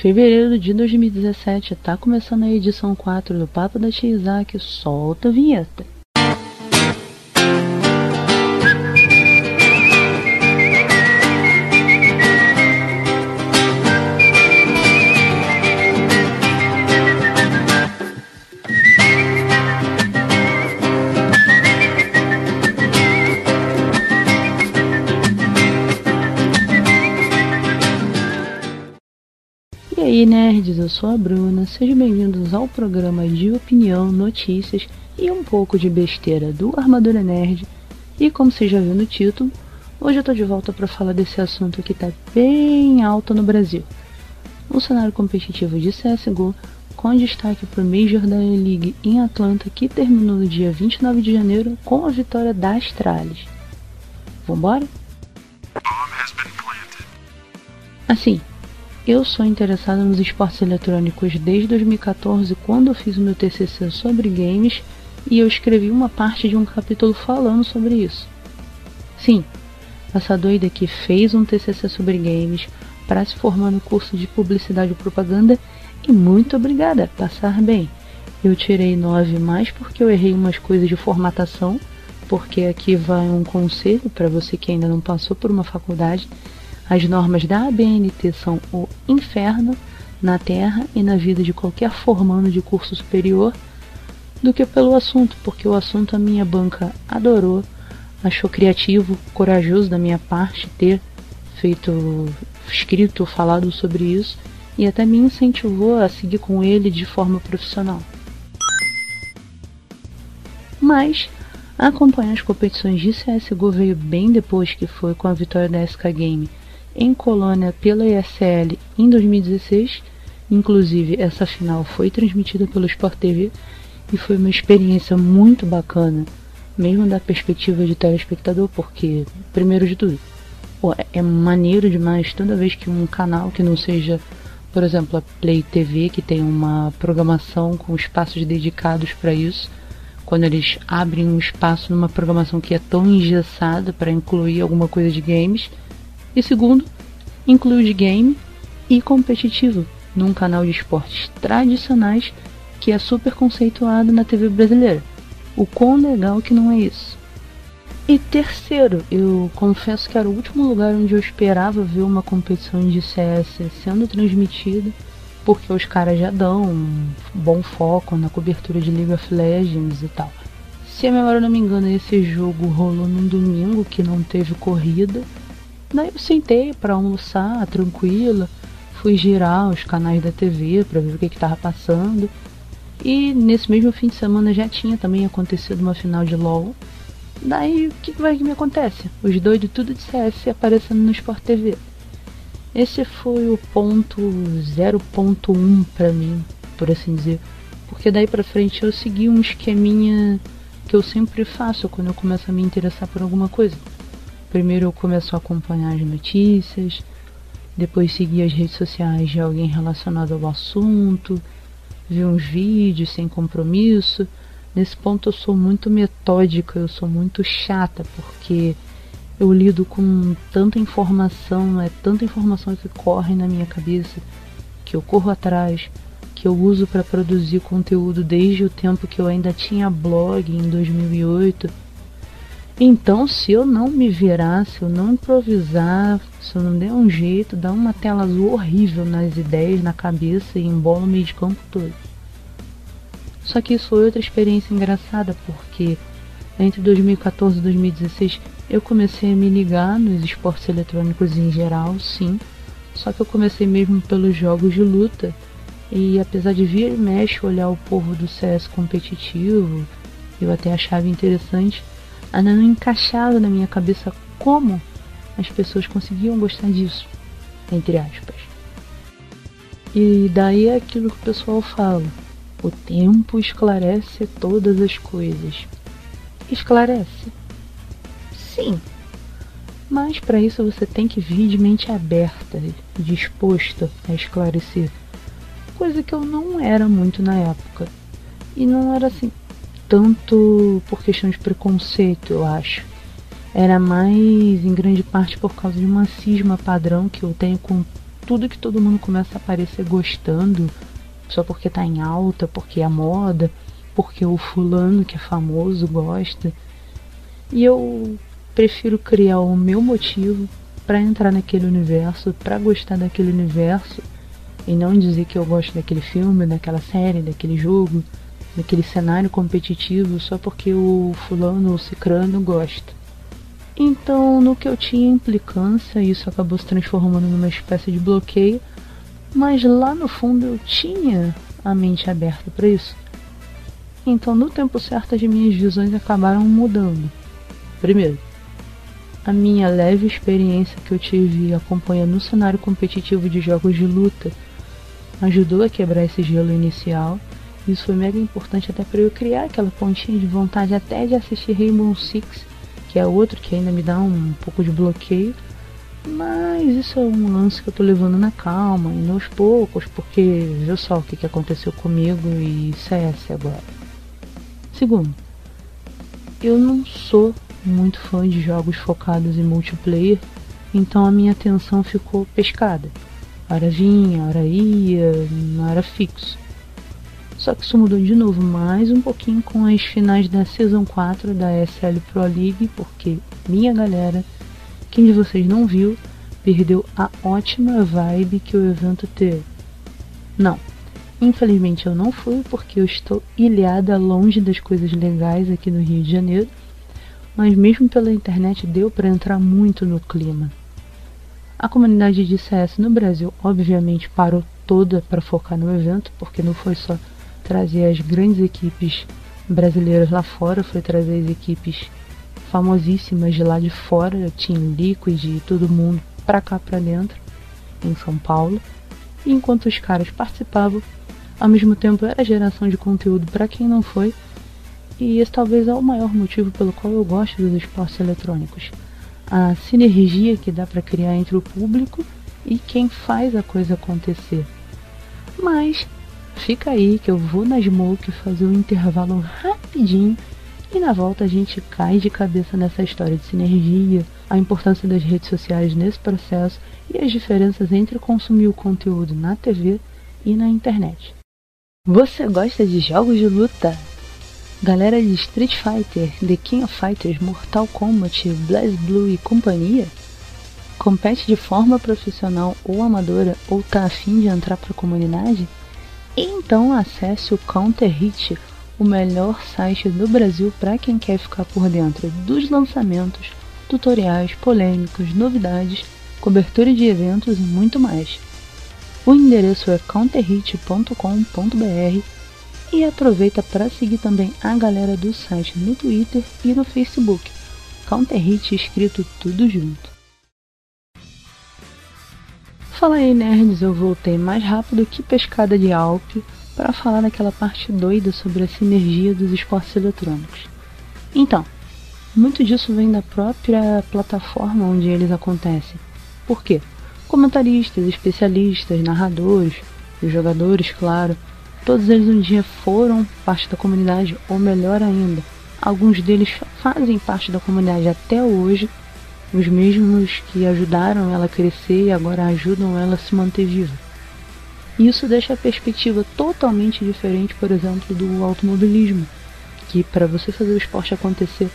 Fevereiro de 2017, tá começando a edição 4 do Papo da Tia Isaac, solta a vinheta. Aí, nerds, eu sou a Bruna, sejam bem-vindos ao programa de opinião, notícias e um pouco de besteira do Armadura Nerd. E como você já viu no título, hoje eu tô de volta para falar desse assunto que tá bem alto no Brasil. O cenário competitivo de CSGO, com destaque para o Major da E-League em Atlanta, que terminou no dia 29 de janeiro com a vitória da Astralis. Vambora? Assim, eu sou interessada nos esportes eletrônicos desde 2014, quando eu fiz o meu TCC sobre games e eu escrevi uma parte de um capítulo falando sobre isso. Sim, essa doida que fez um TCC sobre games para se formar no curso de publicidade e propaganda e muito obrigada, passar bem. Eu tirei 9 mais porque eu errei umas coisas de formatação, porque aqui vai um conselho para você que ainda não passou por uma faculdade as normas da ABNT são o inferno na Terra e na vida de qualquer formando de curso superior do que pelo assunto, porque o assunto a minha banca adorou, achou criativo, corajoso da minha parte ter feito, escrito, falado sobre isso e até me incentivou a seguir com ele de forma profissional. Mas acompanhar as competições de CSGO veio bem depois que foi com a vitória da SK Game em Colônia pela ESL em 2016. Inclusive, essa final foi transmitida pelo Sport TV e foi uma experiência muito bacana, mesmo da perspectiva de telespectador, porque, primeiro de tudo, pô, é maneiro demais toda vez que um canal que não seja, por exemplo, a Play TV, que tem uma programação com espaços dedicados para isso, quando eles abrem um espaço numa programação que é tão engessada para incluir alguma coisa de games e segundo, inclui de game e competitivo num canal de esportes tradicionais que é super conceituado na TV brasileira. O quão legal que não é isso. E terceiro, eu confesso que era o último lugar onde eu esperava ver uma competição de CS sendo transmitida, porque os caras já dão um bom foco na cobertura de League of Legends e tal. Se a memória não me engana, esse jogo rolou num domingo que não teve corrida Daí eu sentei para almoçar, tranquila, fui girar os canais da TV para ver o que estava passando. E nesse mesmo fim de semana já tinha também acontecido uma final de LOL. Daí o que, vai que me acontece? Os dois de tudo de CS aparecendo no Sport TV. Esse foi o ponto 0.1 para mim, por assim dizer. Porque daí pra frente eu segui um esqueminha que eu sempre faço quando eu começo a me interessar por alguma coisa. Primeiro eu começo a acompanhar as notícias, depois seguir as redes sociais de alguém relacionado ao assunto, ver uns vídeos sem compromisso. Nesse ponto eu sou muito metódica, eu sou muito chata, porque eu lido com tanta informação, é tanta informação que corre na minha cabeça, que eu corro atrás, que eu uso para produzir conteúdo desde o tempo que eu ainda tinha blog em 2008 então, se eu não me virar, se eu não improvisar, se eu não der um jeito, dá uma tela azul horrível nas ideias, na cabeça e embola o meio de campo todo. Só que isso foi outra experiência engraçada, porque entre 2014 e 2016 eu comecei a me ligar nos esportes eletrônicos em geral, sim. Só que eu comecei mesmo pelos jogos de luta. E apesar de vir e mexe olhar o povo do CS competitivo, eu até achava interessante ainda não encaixava na minha cabeça como as pessoas conseguiam gostar disso, entre aspas. E daí é aquilo que o pessoal fala: o tempo esclarece todas as coisas. Esclarece? Sim. Mas para isso você tem que vir de mente aberta, disposto a esclarecer. Coisa que eu não era muito na época. E não era assim tanto por questão de preconceito, eu acho. Era mais, em grande parte, por causa de uma cisma padrão que eu tenho com tudo que todo mundo começa a aparecer gostando, só porque tá em alta, porque é moda, porque o fulano que é famoso gosta. E eu prefiro criar o meu motivo para entrar naquele universo, para gostar daquele universo e não dizer que eu gosto daquele filme, daquela série, daquele jogo, daquele cenário competitivo só porque o fulano ou cicrano gosta. Então, no que eu tinha implicância, isso acabou se transformando numa espécie de bloqueio, mas lá no fundo eu tinha a mente aberta para isso. Então, no tempo certo, as minhas visões acabaram mudando. Primeiro, a minha leve experiência que eu tive acompanhando o cenário competitivo de jogos de luta ajudou a quebrar esse gelo inicial. Isso foi mega importante até para eu criar aquela pontinha de vontade até de assistir Rainbow Six, que é outro que ainda me dá um pouco de bloqueio. Mas isso é um lance que eu tô levando na calma e aos poucos, porque viu só o que, que aconteceu comigo e CS agora. Segundo, eu não sou muito fã de jogos focados em multiplayer, então a minha atenção ficou pescada. Hora vinha, hora ia, não era fixo. Só que isso mudou de novo mais um pouquinho com as finais da Season 4 da SL Pro League, porque minha galera, quem de vocês não viu, perdeu a ótima vibe que o evento teve. Não, infelizmente eu não fui porque eu estou ilhada longe das coisas legais aqui no Rio de Janeiro, mas mesmo pela internet deu para entrar muito no clima. A comunidade de CS no Brasil, obviamente, parou toda para focar no evento, porque não foi só trazer as grandes equipes brasileiras lá fora, foi trazer as equipes famosíssimas de lá de fora, Team Liquid e todo mundo para cá para dentro, em São Paulo. E enquanto os caras participavam, ao mesmo tempo era geração de conteúdo para quem não foi. E esse talvez é o maior motivo pelo qual eu gosto dos esportes eletrônicos a sinergia que dá para criar entre o público e quem faz a coisa acontecer. Mas fica aí que eu vou na Smoke fazer um intervalo rapidinho e na volta a gente cai de cabeça nessa história de sinergia, a importância das redes sociais nesse processo e as diferenças entre consumir o conteúdo na TV e na internet. Você gosta de jogos de luta? Galera de Street Fighter, The King of Fighters, Mortal Kombat, BlazBlue e companhia? Compete de forma profissional ou amadora ou tá afim de entrar para a comunidade? Então acesse o Counter Hit, o melhor site do Brasil para quem quer ficar por dentro dos lançamentos, tutoriais, polêmicos, novidades, cobertura de eventos e muito mais. O endereço é counterhit.com.br e aproveita para seguir também a galera do site no Twitter e no Facebook. Counterhit escrito tudo junto. Fala aí nerds, eu voltei mais rápido que pescada de Alpe para falar daquela parte doida sobre a sinergia dos esportes eletrônicos. Então, muito disso vem da própria plataforma onde eles acontecem. Por quê? Comentaristas, especialistas, narradores, os jogadores, claro, Todos eles um dia foram parte da comunidade, ou melhor ainda, alguns deles fazem parte da comunidade até hoje, os mesmos que ajudaram ela a crescer e agora ajudam ela a se manter viva. Isso deixa a perspectiva totalmente diferente, por exemplo, do automobilismo, que para você fazer o esporte acontecer,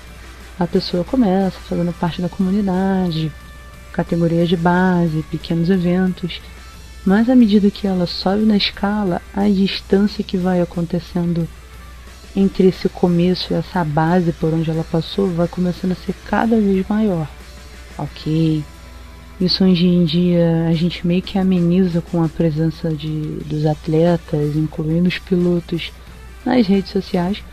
a pessoa começa fazendo parte da comunidade, categorias de base, pequenos eventos, mas à medida que ela sobe na escala, a distância que vai acontecendo entre esse começo e essa base por onde ela passou vai começando a ser cada vez maior. Ok. Isso hoje em dia a gente meio que ameniza com a presença de, dos atletas, incluindo os pilotos, nas redes sociais,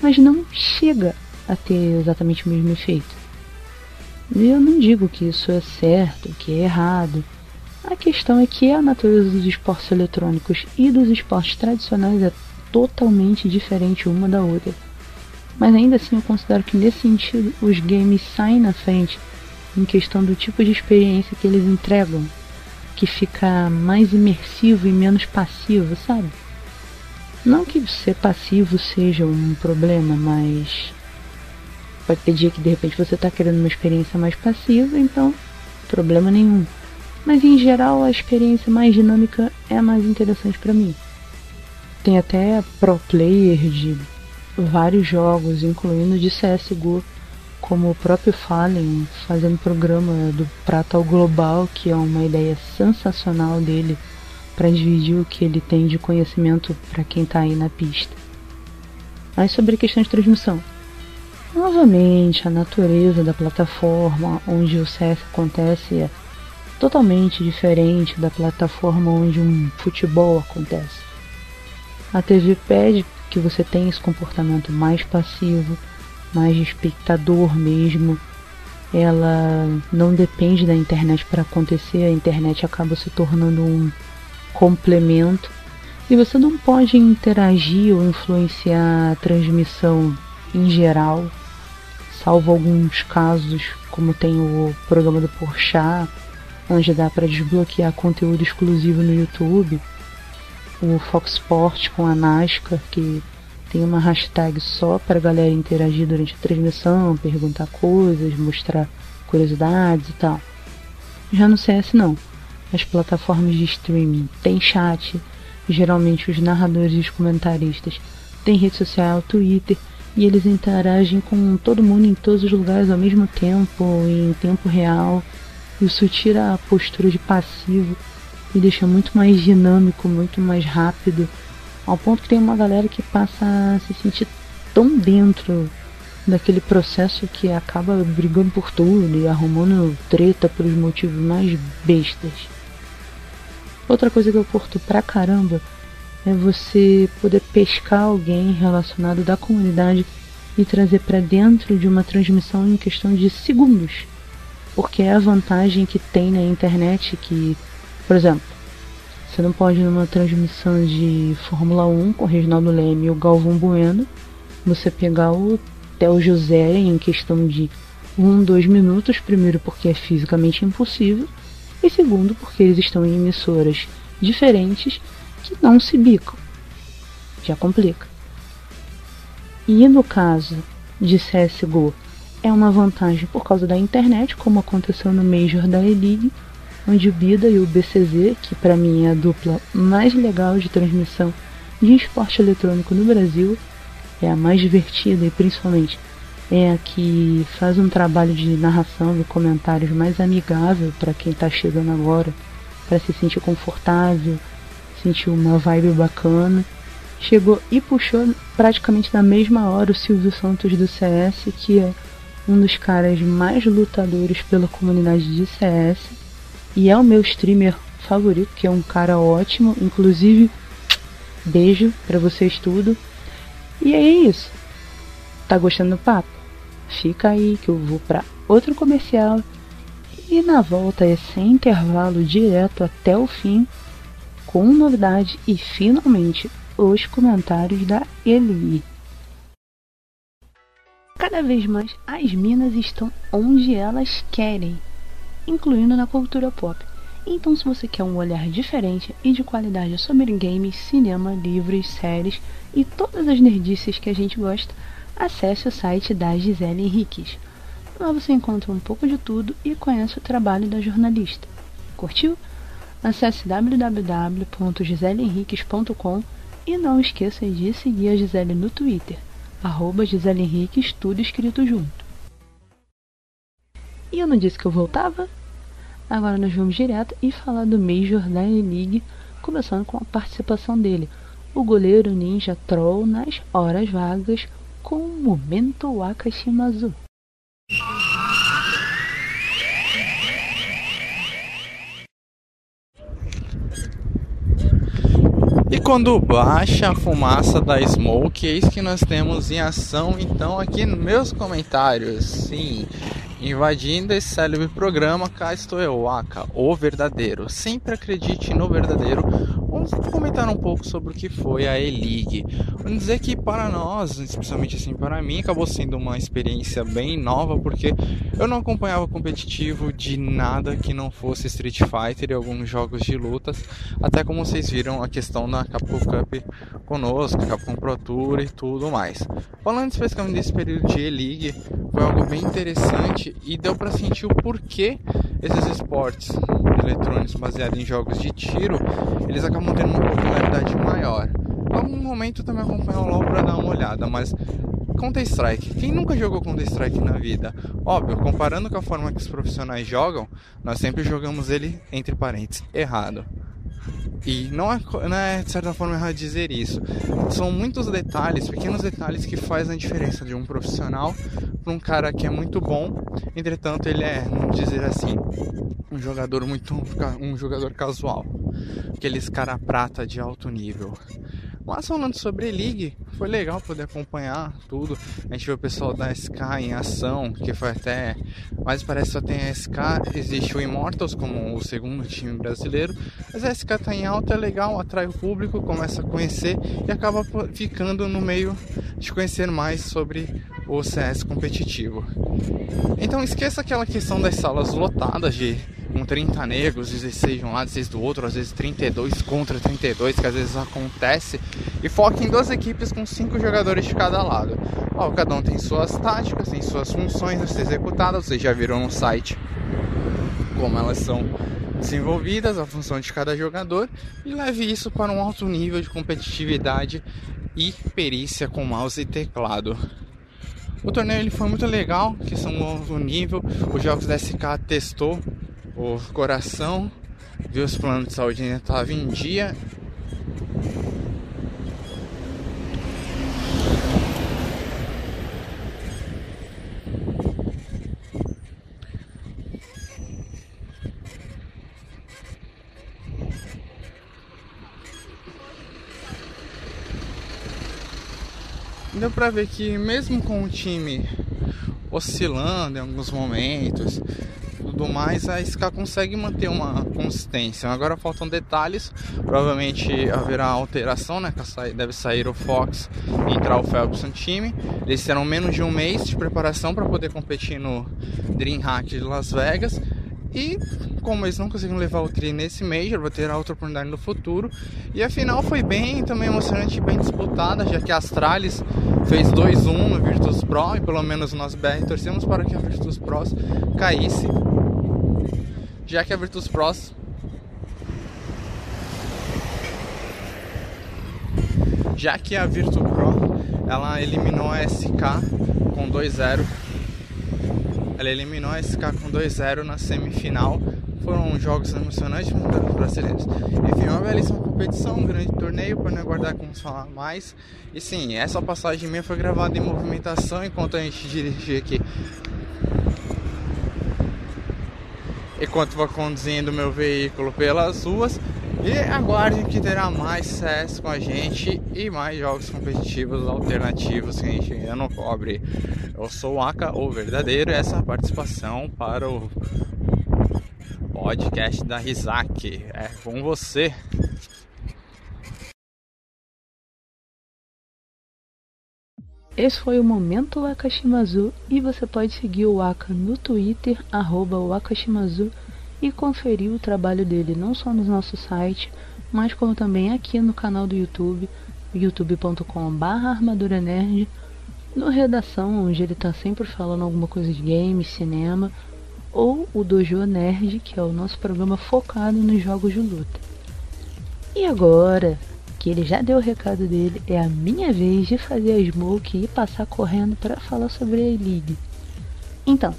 mas não chega a ter exatamente o mesmo efeito. Eu não digo que isso é certo, que é errado a questão é que a natureza dos esportes eletrônicos e dos esportes tradicionais é totalmente diferente uma da outra. Mas ainda assim eu considero que nesse sentido os games saem na frente em questão do tipo de experiência que eles entregam, que fica mais imersivo e menos passivo, sabe? Não que ser passivo seja um problema, mas pode ter dia que de repente você está querendo uma experiência mais passiva, então problema nenhum. mas em geral a experiência mais dinâmica é a mais interessante para mim. Tem até pro player de vários jogos, incluindo de CSGO, como o próprio Fallen, fazendo programa do Prata ao Global, que é uma ideia sensacional dele para dividir o que ele tem de conhecimento para quem está aí na pista. Mas sobre a questão de transmissão. Novamente, a natureza da plataforma onde o CS acontece é totalmente diferente da plataforma onde um futebol acontece. A TV pede que você tenha esse comportamento mais passivo, mais de espectador mesmo. Ela não depende da internet para acontecer, a internet acaba se tornando um complemento e você não pode interagir ou influenciar a transmissão em geral, salvo alguns casos, como tem o programa do Porchat, onde dá para desbloquear conteúdo exclusivo no YouTube, o Fox Sport com a NASCAR, que tem uma hashtag só para a galera interagir durante a transmissão, perguntar coisas, mostrar curiosidades e tal. Já no CS não. As plataformas de streaming têm chat, geralmente os narradores e os comentaristas têm rede social, Twitter, e eles interagem com todo mundo em todos os lugares ao mesmo tempo, em tempo real. Isso tira a postura de passivo e deixa muito mais dinâmico, muito mais rápido ao ponto que tem uma galera que passa a se sentir tão dentro daquele processo que acaba brigando por tudo e arrumando treta pelos motivos mais bestas. Outra coisa que eu curto pra caramba é você poder pescar alguém relacionado da comunidade e trazer para dentro de uma transmissão em questão de segundos. Porque é a vantagem que tem na internet que, por exemplo, você não pode numa transmissão de Fórmula 1 com o Reginaldo Leme e o Galvão Bueno, você pegar o Theo José em questão de um, dois minutos, primeiro porque é fisicamente impossível, e segundo porque eles estão em emissoras diferentes que não se bicam. Já complica. E no caso de CSGO, é uma vantagem por causa da internet, como aconteceu no Major da E-League, onde o Bida e o BCZ, que para mim é a dupla mais legal de transmissão de esporte eletrônico no Brasil, é a mais divertida e principalmente é a que faz um trabalho de narração e comentários mais amigável para quem está chegando agora, para se sentir confortável, sentir uma vibe bacana. Chegou e puxou praticamente na mesma hora o Silvio Santos do CS, que é um dos caras mais lutadores pela comunidade de CS e é o meu streamer favorito, que é um cara ótimo. Inclusive, beijo para vocês tudo. E é isso. Tá gostando do papo? Fica aí que eu vou para outro comercial. E na volta é sem intervalo direto até o fim, com novidade e finalmente os comentários da Eli. Cada vez mais as minas estão onde elas querem incluindo na cultura pop. Então, se você quer um olhar diferente e de qualidade sobre games, cinema, livros, séries e todas as nerdices que a gente gosta, acesse o site da Gisele Henriques. Lá você encontra um pouco de tudo e conhece o trabalho da jornalista. Curtiu? Acesse www.giseleenriques.com e não esqueça de seguir a Gisele no Twitter, arroba Gisele Henriques, tudo escrito junto. E eu não disse que eu voltava? Agora nós vamos direto e falar do Major da E-League, começando com a participação dele, o goleiro Ninja Troll nas horas vagas com o Momento Wakashimazu. E quando baixa a fumaça da smoke, é isso que nós temos em ação então aqui nos meus comentários. Sim, Invadindo esse célebre programa, cá estou eu, Aka, o verdadeiro. Sempre acredite no verdadeiro. Vamos comentar um pouco sobre o que foi a E-League. Vamos dizer que para nós, especialmente assim para mim, acabou sendo uma experiência bem nova, porque eu não acompanhava competitivo de nada que não fosse Street Fighter e alguns jogos de lutas. Até como vocês viram a questão da Capcom Cup conosco, Capcom Pro Tour e tudo mais. Falando especificamente desse período de E-League, foi algo bem interessante e deu para sentir o porquê esses esportes eletrônicos baseados em jogos de tiro, eles acabam tendo uma popularidade maior. Algum momento também acompanho o LoL para dar uma olhada, mas Counter Strike. Quem nunca jogou Counter Strike na vida? Óbvio, comparando com a forma que os profissionais jogam, nós sempre jogamos ele entre parênteses errado. E não é, não é de certa forma errado dizer isso. São muitos detalhes, pequenos detalhes que fazem a diferença de um profissional para um cara que é muito bom, entretanto ele é, vamos dizer assim, um jogador muito um jogador casual, aqueles cara prata de alto nível. Mas falando sobre League, foi legal poder acompanhar tudo. A gente viu o pessoal da SK em ação, que foi até. Mas parece que só tem a SK, existe o Immortals como o segundo time brasileiro. Mas a SK tá em alta, é legal, atrai o público, começa a conhecer e acaba ficando no meio de conhecer mais sobre o CS competitivo. Então esqueça aquela questão das salas lotadas de com 30 negros, 16 de um lado, 16 do outro, às vezes 32 contra 32, que às vezes acontece, e foca em duas equipes com cinco jogadores de cada lado. Ó, cada um tem suas táticas, tem suas funções a ser executadas, vocês já viram no site como elas são desenvolvidas, a função de cada jogador, e leve isso para um alto nível de competitividade e perícia com mouse e teclado. O torneio ele foi muito legal, que são um alto nível. Os jogos da SK testou o coração, viu os planos de saúde ainda estavam em dia. Deu pra ver que mesmo com o time oscilando em alguns momentos, tudo mais, a SK consegue manter uma consistência. Agora faltam detalhes, provavelmente haverá alteração, né? Deve sair o Fox e entrar o Phelps no time. Eles terão menos de um mês de preparação para poder competir no Dreamhack de Las Vegas. E como eles não conseguiram levar o tri nesse Major, vai ter outra oportunidade no futuro. E a final foi bem também emocionante, bem disputada, já que a Astralis fez 2-1 no Virtus Pro e pelo menos nós BR torcemos para que a Virtus Pro caísse já que a Virtus Pros. Já que a Virtus Pro ela eliminou a SK com 2-0 ela eliminou a SK com 2-0 na semifinal. Foram jogos emocionantes para os brasileiros enfim, uma belíssima competição, um grande torneio para não aguardar como falar mais. E sim, essa passagem minha foi gravada em movimentação enquanto a gente dirigia aqui enquanto vou conduzindo meu veículo pelas ruas. E aguardem que terá mais CS com a gente e mais jogos competitivos alternativos que a gente ainda não cobre. Eu sou o Aka, o verdadeiro, e essa é a participação para o podcast da Rizak. É com você. Esse foi o Momento Wakashimazu e você pode seguir o Waka no Twitter, arroba Wakashimazu, e conferir o trabalho dele não só no nosso site, mas como também aqui no canal do YouTube, youtube.com.br armaduranerd, no Redação, onde ele está sempre falando alguma coisa de games, cinema, ou o Dojo Nerd, que é o nosso programa focado nos jogos de luta. E agora, que ele já deu o recado dele, é a minha vez de fazer a smoke e passar correndo para falar sobre a League. Então,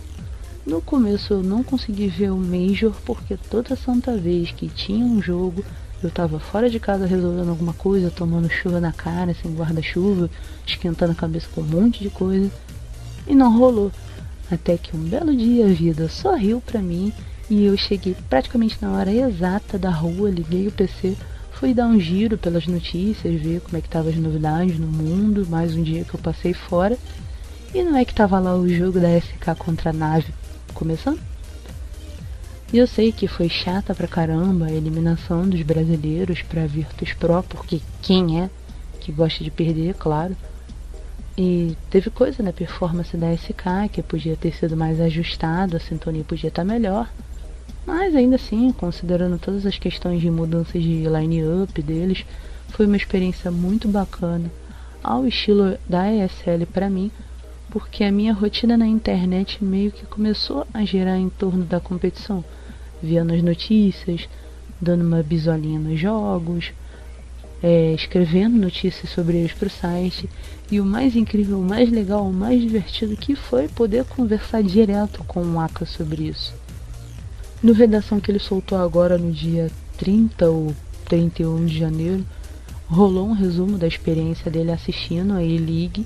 no começo eu não consegui ver o Major porque toda santa vez que tinha um jogo eu tava fora de casa resolvendo alguma coisa, tomando chuva na cara, sem guarda-chuva, esquentando a cabeça com um monte de coisa. E não rolou. Até que um belo dia a vida sorriu para mim e eu cheguei praticamente na hora exata da rua, liguei o PC Fui dar um giro pelas notícias, ver como é que estavam as novidades no mundo, mais um dia que eu passei fora. E não é que tava lá o jogo da SK contra a nave começando? E eu sei que foi chata pra caramba a eliminação dos brasileiros pra Virtus Pro, porque quem é que gosta de perder, claro. E teve coisa na performance da SK que podia ter sido mais ajustado, a sintonia podia estar melhor. Mas ainda assim, considerando todas as questões de mudanças de line-up deles, foi uma experiência muito bacana. Ao estilo da ESL para mim, porque a minha rotina na internet meio que começou a girar em torno da competição, vendo as notícias, dando uma bisolinha nos jogos, é, escrevendo notícias sobre eles para o site. E o mais incrível, o mais legal, o mais divertido que foi poder conversar direto com o Aka sobre isso. No redação que ele soltou agora no dia 30 ou 31 de janeiro, rolou um resumo da experiência dele assistindo a E-League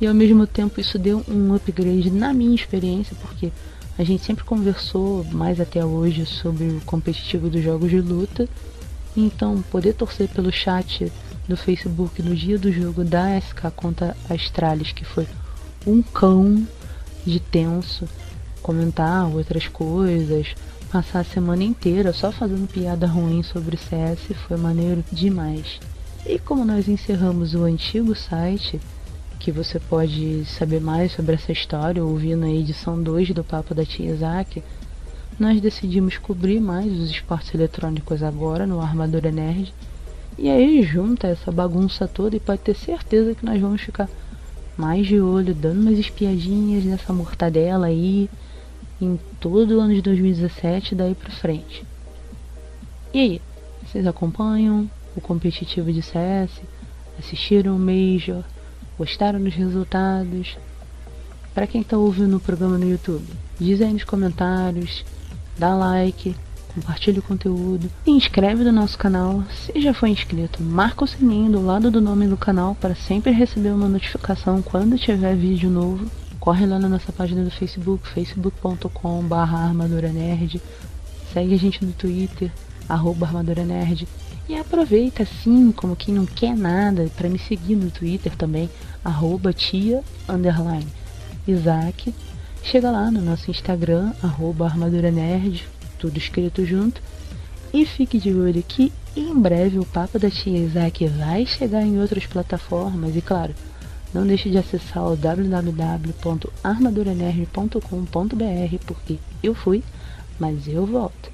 e ao mesmo tempo isso deu um upgrade na minha experiência, porque a gente sempre conversou mais até hoje sobre o competitivo dos jogos de luta. Então, poder torcer pelo chat do Facebook no dia do jogo da SK contra Astralis, que foi um cão de tenso, comentar outras coisas, passar a semana inteira só fazendo piada ruim sobre CS, foi maneiro demais. E como nós encerramos o antigo site, que você pode saber mais sobre essa história ouvindo a edição 2 do Papo da Tia Isaac, nós decidimos cobrir mais os esportes eletrônicos agora no Armadura Nerd. E aí junta essa bagunça toda e pode ter certeza que nós vamos ficar mais de olho, dando umas espiadinhas nessa mortadela aí em todo o ano de 2017 daí pra frente. E aí, vocês acompanham o competitivo de CS? Assistiram o Major? Gostaram dos resultados? Para quem está ouvindo o programa no YouTube, diz aí nos comentários, dá like, compartilha o conteúdo, se inscreve no nosso canal. Se já foi inscrito, marca o sininho do lado do nome do canal para sempre receber uma notificação quando tiver vídeo novo. Corre lá na nossa página do Facebook, facebook.com.br armaduranerd. Segue a gente no Twitter, arroba armaduranerd. E aproveita assim, como quem não quer nada, para me seguir no Twitter também, arroba tia, underline, Isaac. Chega lá no nosso Instagram, arroba armadura nerd, tudo escrito junto. E fique de olho que em breve o Papo da Tia Isaac vai chegar em outras plataformas. E claro, não deixe de acessar o www.armaduranerd.com.br porque eu fui, mas eu volto.